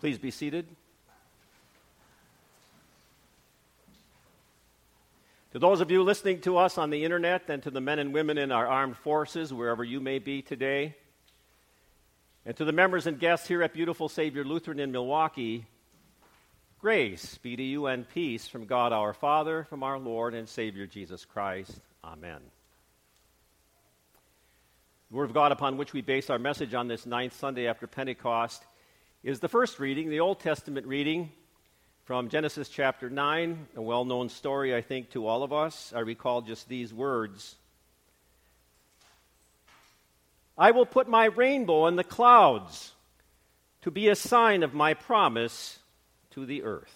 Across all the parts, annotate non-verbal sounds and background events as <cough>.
Please be seated. To those of you listening to us on the internet and to the men and women in our armed forces, wherever you may be today, and to the members and guests here at Beautiful Savior Lutheran in Milwaukee, grace be to you and peace from God our Father, from our Lord and Savior Jesus Christ. Amen. The Word of God upon which we base our message on this ninth Sunday after Pentecost is the first reading, the Old Testament reading from Genesis chapter 9, a well known story, I think, to all of us. I recall just these words I will put my rainbow in the clouds to be a sign of my promise to the earth.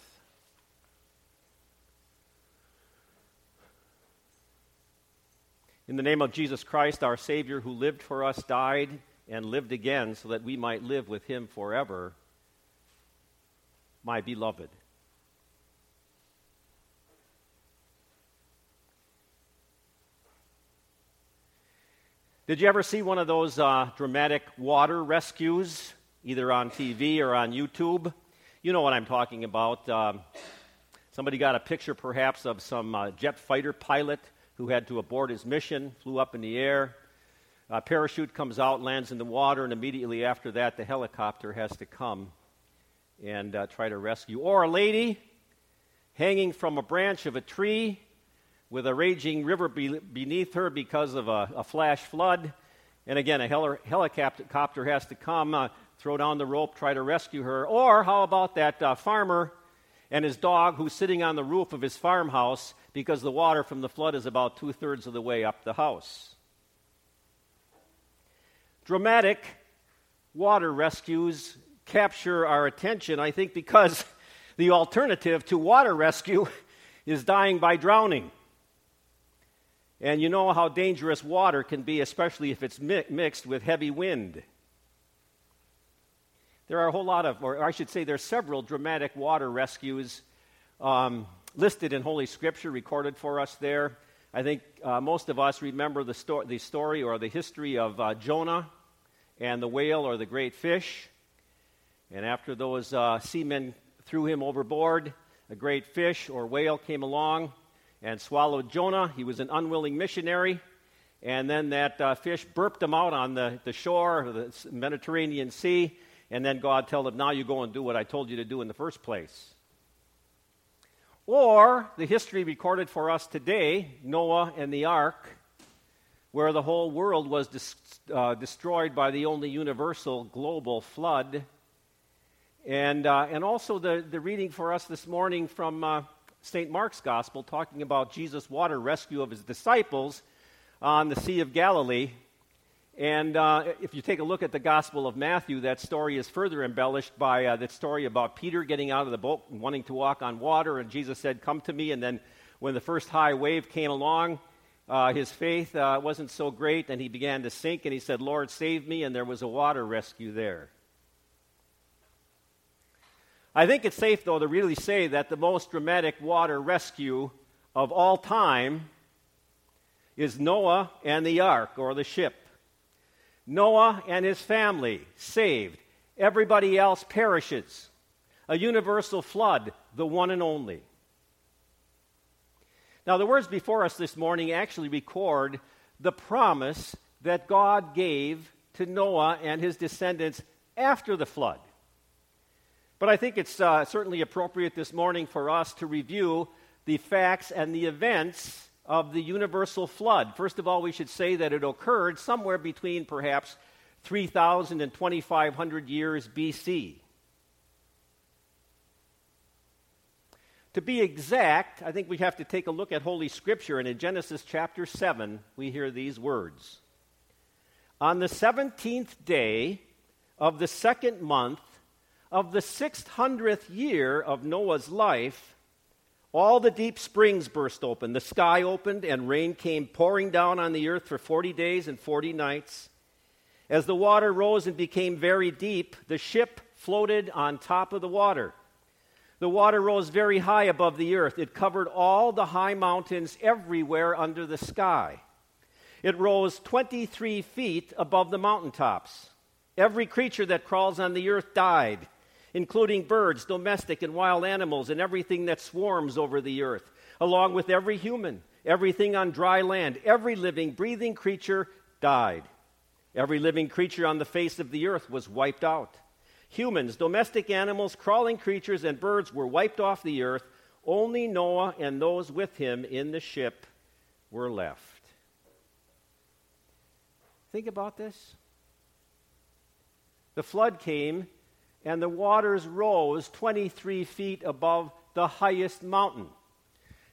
In the name of Jesus Christ, our Savior, who lived for us, died, and lived again so that we might live with him forever, my beloved. Did you ever see one of those uh, dramatic water rescues, either on TV or on YouTube? You know what I'm talking about. Um, somebody got a picture, perhaps, of some uh, jet fighter pilot who had to abort his mission, flew up in the air, a parachute comes out, lands in the water, and immediately after that, the helicopter has to come and uh, try to rescue. Or a lady hanging from a branch of a tree with a raging river be- beneath her because of a, a, flash flood. And again, a heli- helicopter has to come, uh, throw down the rope, try to rescue her. Or how about that uh, farmer and his dog who's sitting on the roof of his farmhouse because the water from the flood is about two thirds of the way up the house? Dramatic water rescues capture our attention, I think, because <laughs> the alternative to water rescue <laughs> is dying by drowning. And you know how dangerous water can be, especially if it's mi- mixed with heavy wind. There are a whole lot of, or I should say, there are several dramatic water rescues um, listed in Holy Scripture, recorded for us there. I think uh, most of us remember the, sto- the story or the history of uh, Jonah and the whale or the great fish. And after those uh, seamen threw him overboard, a great fish or whale came along and swallowed Jonah. He was an unwilling missionary. And then that uh, fish burped him out on the, the shore of the Mediterranean Sea. And then God told him, Now you go and do what I told you to do in the first place. Or the history recorded for us today Noah and the ark, where the whole world was dis- uh, destroyed by the only universal global flood. And, uh, and also the, the reading for us this morning from uh, St. Mark's Gospel, talking about Jesus' water rescue of his disciples on the Sea of Galilee. And uh, if you take a look at the Gospel of Matthew, that story is further embellished by uh, that story about Peter getting out of the boat and wanting to walk on water. And Jesus said, Come to me. And then when the first high wave came along, uh, his faith uh, wasn't so great, and he began to sink, and he said, Lord, save me, and there was a water rescue there. I think it's safe, though, to really say that the most dramatic water rescue of all time is Noah and the ark, or the ship. Noah and his family saved. Everybody else perishes. A universal flood, the one and only. Now, the words before us this morning actually record the promise that God gave to Noah and his descendants after the flood. But I think it's uh, certainly appropriate this morning for us to review the facts and the events of the universal flood. First of all, we should say that it occurred somewhere between perhaps 3,000 and 2,500 years BC. To be exact, I think we have to take a look at Holy Scripture, and in Genesis chapter 7, we hear these words On the 17th day of the second month of the 600th year of Noah's life, all the deep springs burst open, the sky opened, and rain came pouring down on the earth for 40 days and 40 nights. As the water rose and became very deep, the ship floated on top of the water. The water rose very high above the earth. It covered all the high mountains everywhere under the sky. It rose 23 feet above the mountaintops. Every creature that crawls on the earth died. Including birds, domestic and wild animals, and everything that swarms over the earth, along with every human, everything on dry land, every living, breathing creature died. Every living creature on the face of the earth was wiped out. Humans, domestic animals, crawling creatures, and birds were wiped off the earth. Only Noah and those with him in the ship were left. Think about this. The flood came, and the waters rose 23 feet above the highest mountain.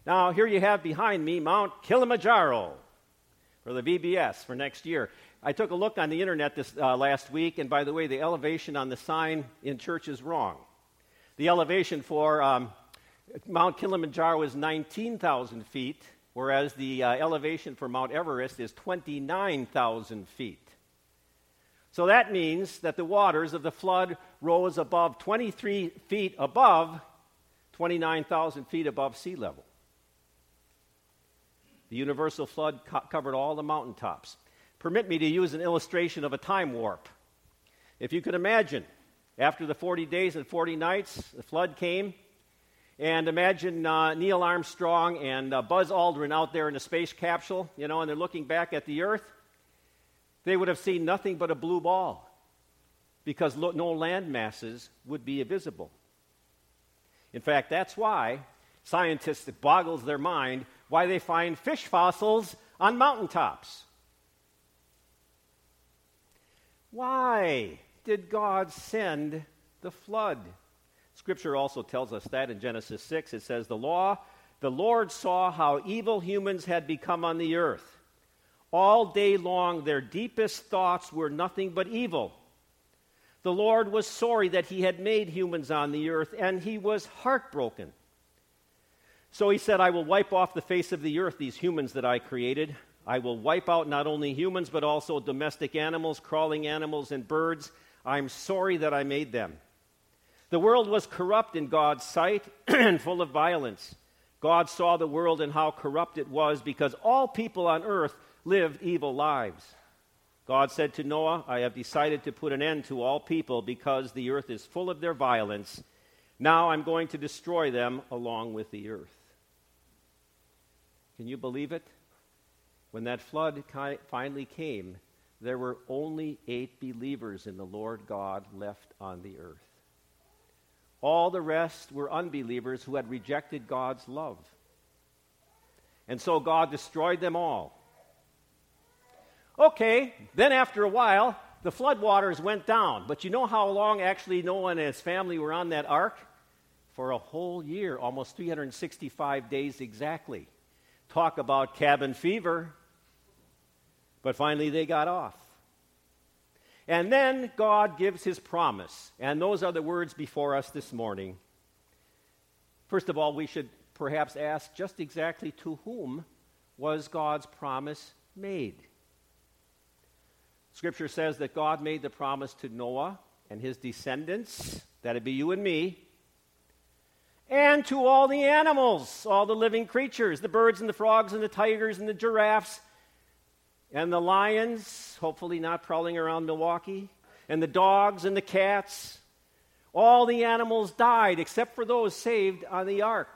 Now, here you have behind me Mount Kilimanjaro for the VBS for next year. I took a look on the internet this uh, last week, and by the way, the elevation on the sign in church is wrong. The elevation for um, Mount Kilimanjaro is 19,000 feet, whereas the uh, elevation for Mount Everest is 29,000 feet. So that means that the waters of the flood rose above 23 feet above 29,000 feet above sea level. The universal flood co- covered all the mountaintops. Permit me to use an illustration of a time warp. If you could imagine, after the 40 days and 40 nights, the flood came, and imagine uh, Neil Armstrong and uh, Buzz Aldrin out there in a space capsule, you know, and they're looking back at the Earth they would have seen nothing but a blue ball because no land masses would be visible. In fact, that's why scientists, it boggles their mind why they find fish fossils on mountaintops. Why did God send the flood? Scripture also tells us that in Genesis 6. It says, The law, the Lord saw how evil humans had become on the earth all day long, their deepest thoughts were nothing but evil. The Lord was sorry that He had made humans on the earth, and He was heartbroken. So He said, I will wipe off the face of the earth these humans that I created. I will wipe out not only humans, but also domestic animals, crawling animals, and birds. I'm sorry that I made them. The world was corrupt in God's sight <clears throat> and full of violence. God saw the world and how corrupt it was because all people on earth lived evil lives. God said to Noah, I have decided to put an end to all people because the earth is full of their violence. Now I'm going to destroy them along with the earth. Can you believe it? When that flood finally came, there were only eight believers in the Lord God left on the earth. All the rest were unbelievers who had rejected God's love. And so God destroyed them all. Okay, then after a while, the floodwaters went down. But you know how long actually Noah and his family were on that ark? For a whole year, almost 365 days exactly. Talk about cabin fever. But finally, they got off. And then God gives his promise. And those are the words before us this morning. First of all, we should perhaps ask just exactly to whom was God's promise made? Scripture says that God made the promise to Noah and his descendants, that'd be you and me, and to all the animals, all the living creatures, the birds and the frogs and the tigers and the giraffes and the lions, hopefully not prowling around Milwaukee, and the dogs and the cats. All the animals died except for those saved on the ark.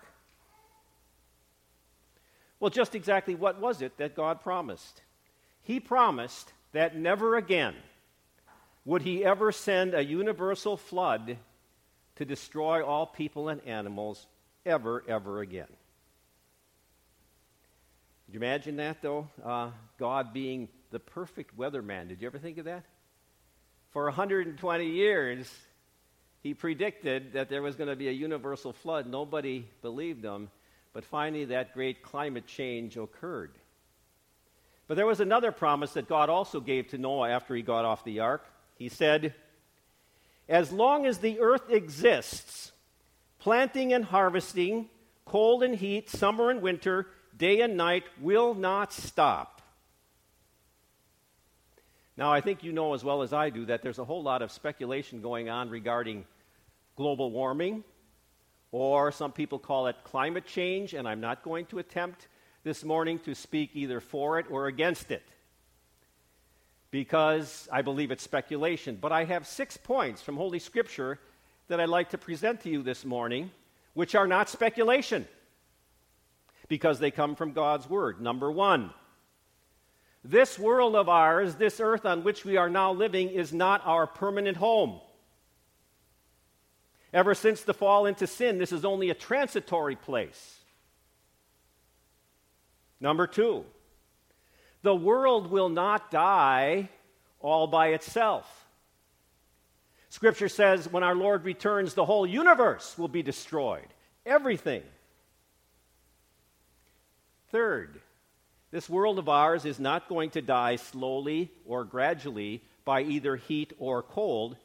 Well, just exactly what was it that God promised? He promised that never again would he ever send a universal flood to destroy all people and animals ever, ever again. Could you imagine that, though? Uh, God being the perfect weatherman. Did you ever think of that? For 120 years, he predicted that there was going to be a universal flood. Nobody believed him, but finally, that great climate change occurred. But there was another promise that God also gave to Noah after he got off the ark. He said, As long as the earth exists, planting and harvesting, cold and heat, summer and winter, day and night will not stop. Now, I think you know as well as I do that there's a whole lot of speculation going on regarding global warming, or some people call it climate change, and I'm not going to attempt this morning to speak either for it or against it because I believe it's speculation. But I have six points from Holy Scripture that I'd like to present to you this morning, which are not speculation, because they come from God's Word. Number one, this world of ours, this earth on which we are now living, is not our permanent home. Ever since the fall into sin, this is only a transitory place. Number two, the world will not die all by itself. Scripture says when our Lord returns, the whole universe will be destroyed. Everything. Third, this world of ours is not going to die slowly or gradually by either heat or cold,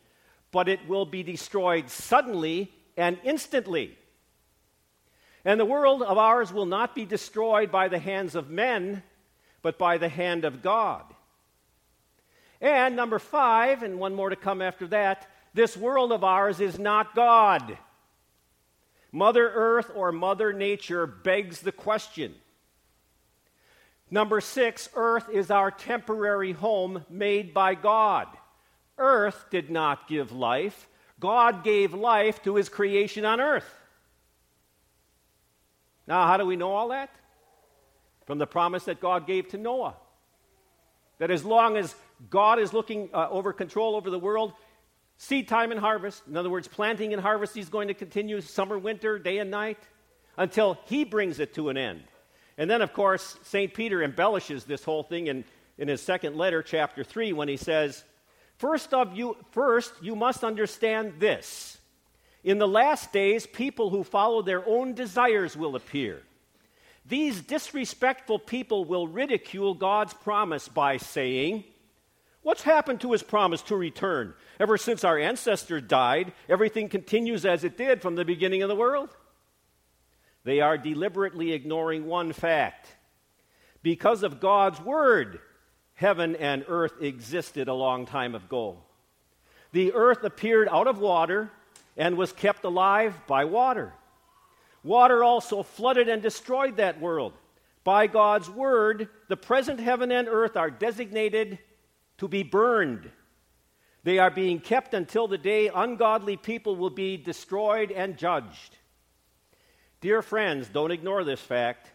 but it will be destroyed suddenly and instantly. And the world of ours will not be destroyed by the hands of men, but by the hand of God. And number five, and one more to come after that, this world of ours is not God. Mother Earth or Mother Nature begs the question. Number six, Earth is our temporary home made by God. Earth did not give life, God gave life to his creation on earth. Now, how do we know all that? From the promise that God gave to Noah. That as long as God is looking uh, over control over the world, Seed time and harvest. In other words, planting and harvest, he's going to continue summer, winter, day and night until he brings it to an end. And then, of course, St. Peter embellishes this whole thing in, in his second letter, chapter 3, when he says, First of you first you must understand this. In the last days, people who follow their own desires will appear. These disrespectful people will ridicule God's promise by saying, What's happened to his promise to return? Ever since our ancestor died, everything continues as it did from the beginning of the world. They are deliberately ignoring one fact. Because of God's word, heaven and earth existed a long time ago. The earth appeared out of water and was kept alive by water. Water also flooded and destroyed that world. By God's word, the present heaven and earth are designated to be burned. They are being kept until the day ungodly people will be destroyed and judged. Dear friends, don't ignore this fact.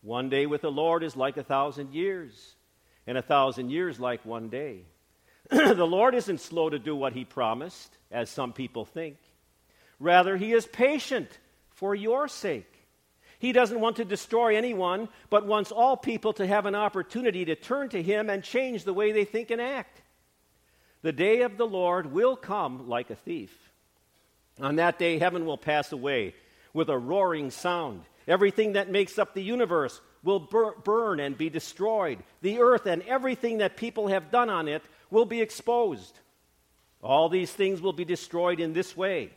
One day with the Lord is like a thousand years, and a thousand years like one day. <clears throat> the Lord isn't slow to do what he promised, as some people think. Rather, he is patient for your sake. He doesn't want to destroy anyone, but wants all people to have an opportunity to turn to Him and change the way they think and act. The day of the Lord will come like a thief. On that day, heaven will pass away with a roaring sound. Everything that makes up the universe will bur- burn and be destroyed. The earth and everything that people have done on it will be exposed. All these things will be destroyed in this way.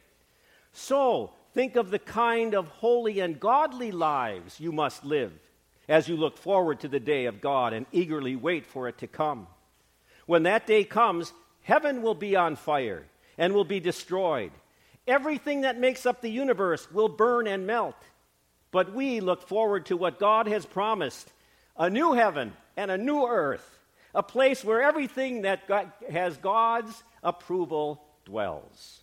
So, Think of the kind of holy and godly lives you must live as you look forward to the day of God and eagerly wait for it to come. When that day comes, heaven will be on fire and will be destroyed. Everything that makes up the universe will burn and melt. But we look forward to what God has promised a new heaven and a new earth, a place where everything that has God's approval dwells.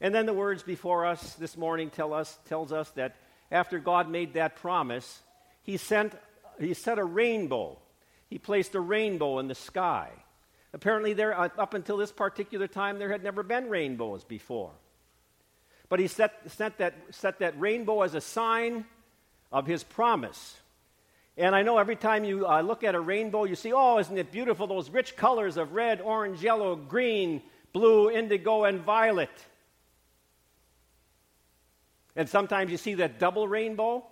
And then the words before us this morning tell us, tells us that after God made that promise, he, sent, he set a rainbow. He placed a rainbow in the sky. Apparently, there, uh, up until this particular time, there had never been rainbows before. But he set, set, that, set that rainbow as a sign of his promise. And I know every time you uh, look at a rainbow, you see, oh, isn't it beautiful? Those rich colors of red, orange, yellow, green, blue, indigo, and violet. And sometimes you see that double rainbow.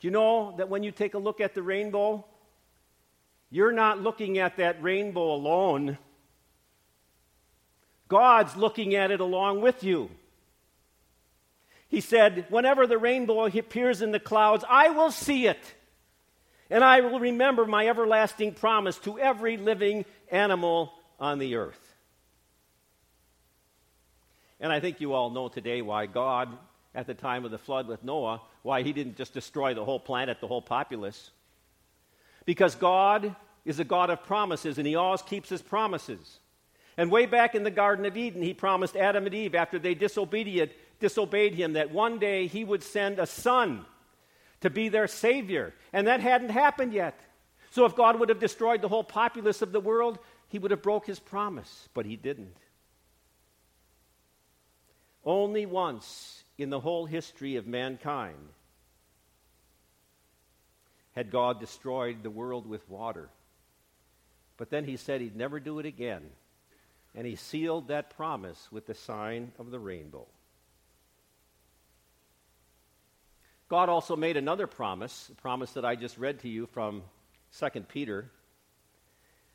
Do you know that when you take a look at the rainbow, you're not looking at that rainbow alone? God's looking at it along with you. He said, Whenever the rainbow appears in the clouds, I will see it. And I will remember my everlasting promise to every living animal on the earth. And I think you all know today why God, at the time of the flood with Noah, why he didn't just destroy the whole planet, the whole populace. Because God is a God of promises, and he always keeps his promises. And way back in the Garden of Eden, he promised Adam and Eve, after they disobedient, disobeyed him, that one day he would send a son to be their Savior. And that hadn't happened yet. So if God would have destroyed the whole populace of the world, he would have broke his promise, but he didn't. Only once in the whole history of mankind had God destroyed the world with water. But then he said he'd never do it again. And he sealed that promise with the sign of the rainbow. God also made another promise, a promise that I just read to you from 2 Peter,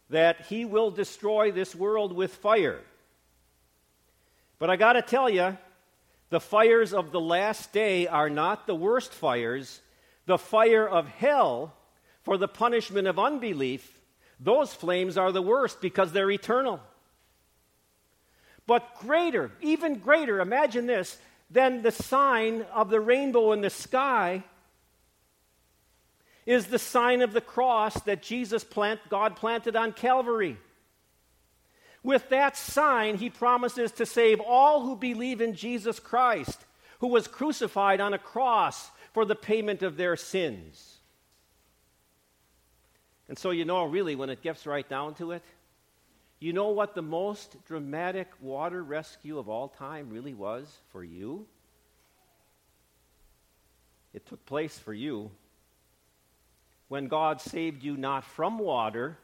that he will destroy this world with fire. But I got to tell you, the fires of the last day are not the worst fires. The fire of hell for the punishment of unbelief, those flames are the worst because they're eternal. But greater, even greater, imagine this, than the sign of the rainbow in the sky is the sign of the cross that Jesus plant, God planted on Calvary. With that sign, he promises to save all who believe in Jesus Christ, who was crucified on a cross for the payment of their sins. And so, you know, really, when it gets right down to it, you know what the most dramatic water rescue of all time really was for you? It took place for you when God saved you not from water,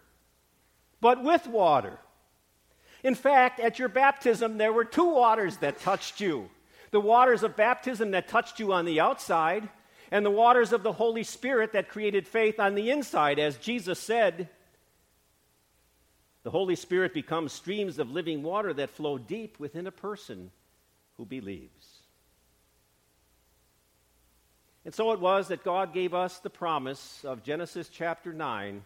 but with water. In fact, at your baptism, there were two waters that touched you the waters of baptism that touched you on the outside, and the waters of the Holy Spirit that created faith on the inside. As Jesus said, the Holy Spirit becomes streams of living water that flow deep within a person who believes. And so it was that God gave us the promise of Genesis chapter 9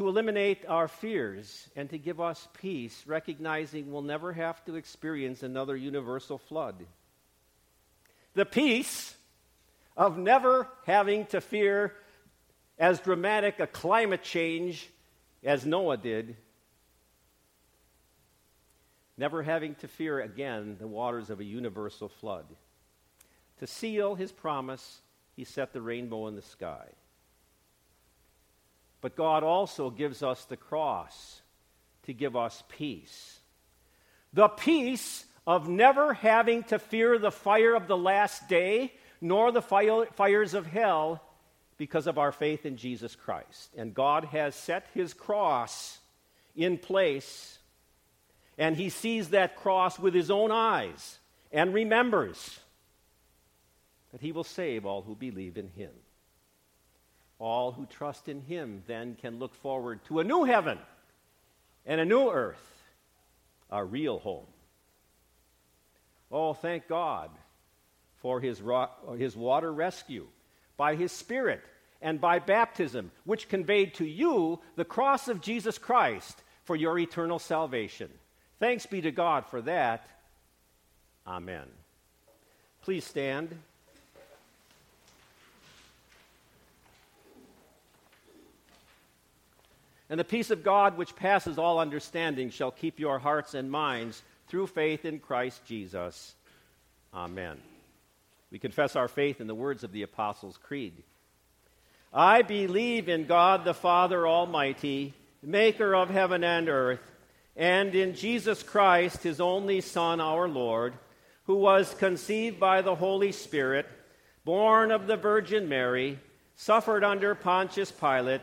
to eliminate our fears and to give us peace, recognizing we'll never have to experience another universal flood. The peace of never having to fear as dramatic a climate change as Noah did, never having to fear again the waters of a universal flood. To seal his promise, he set the rainbow in the sky. But God also gives us the cross to give us peace. The peace of never having to fear the fire of the last day, nor the fires of hell, because of our faith in Jesus Christ. And God has set his cross in place, and he sees that cross with his own eyes and remembers that he will save all who believe in him. All who trust in him then can look forward to a new heaven and a new earth, our real home. Oh, thank God for his, his water rescue by his Spirit and by baptism, which conveyed to you the cross of Jesus Christ for your eternal salvation. Thanks be to God for that. Amen. Please stand. And the peace of God, which passes all understanding, shall keep your hearts and minds through faith in Christ Jesus. Amen. We confess our faith in the words of the Apostles' Creed. I believe in God the Father Almighty, maker of heaven and earth, and in Jesus Christ, his only Son, our Lord, who was conceived by the Holy Spirit, born of the Virgin Mary, suffered under Pontius Pilate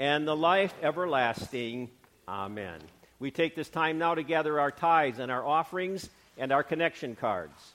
and the life everlasting. Amen. We take this time now to gather our tithes and our offerings and our connection cards.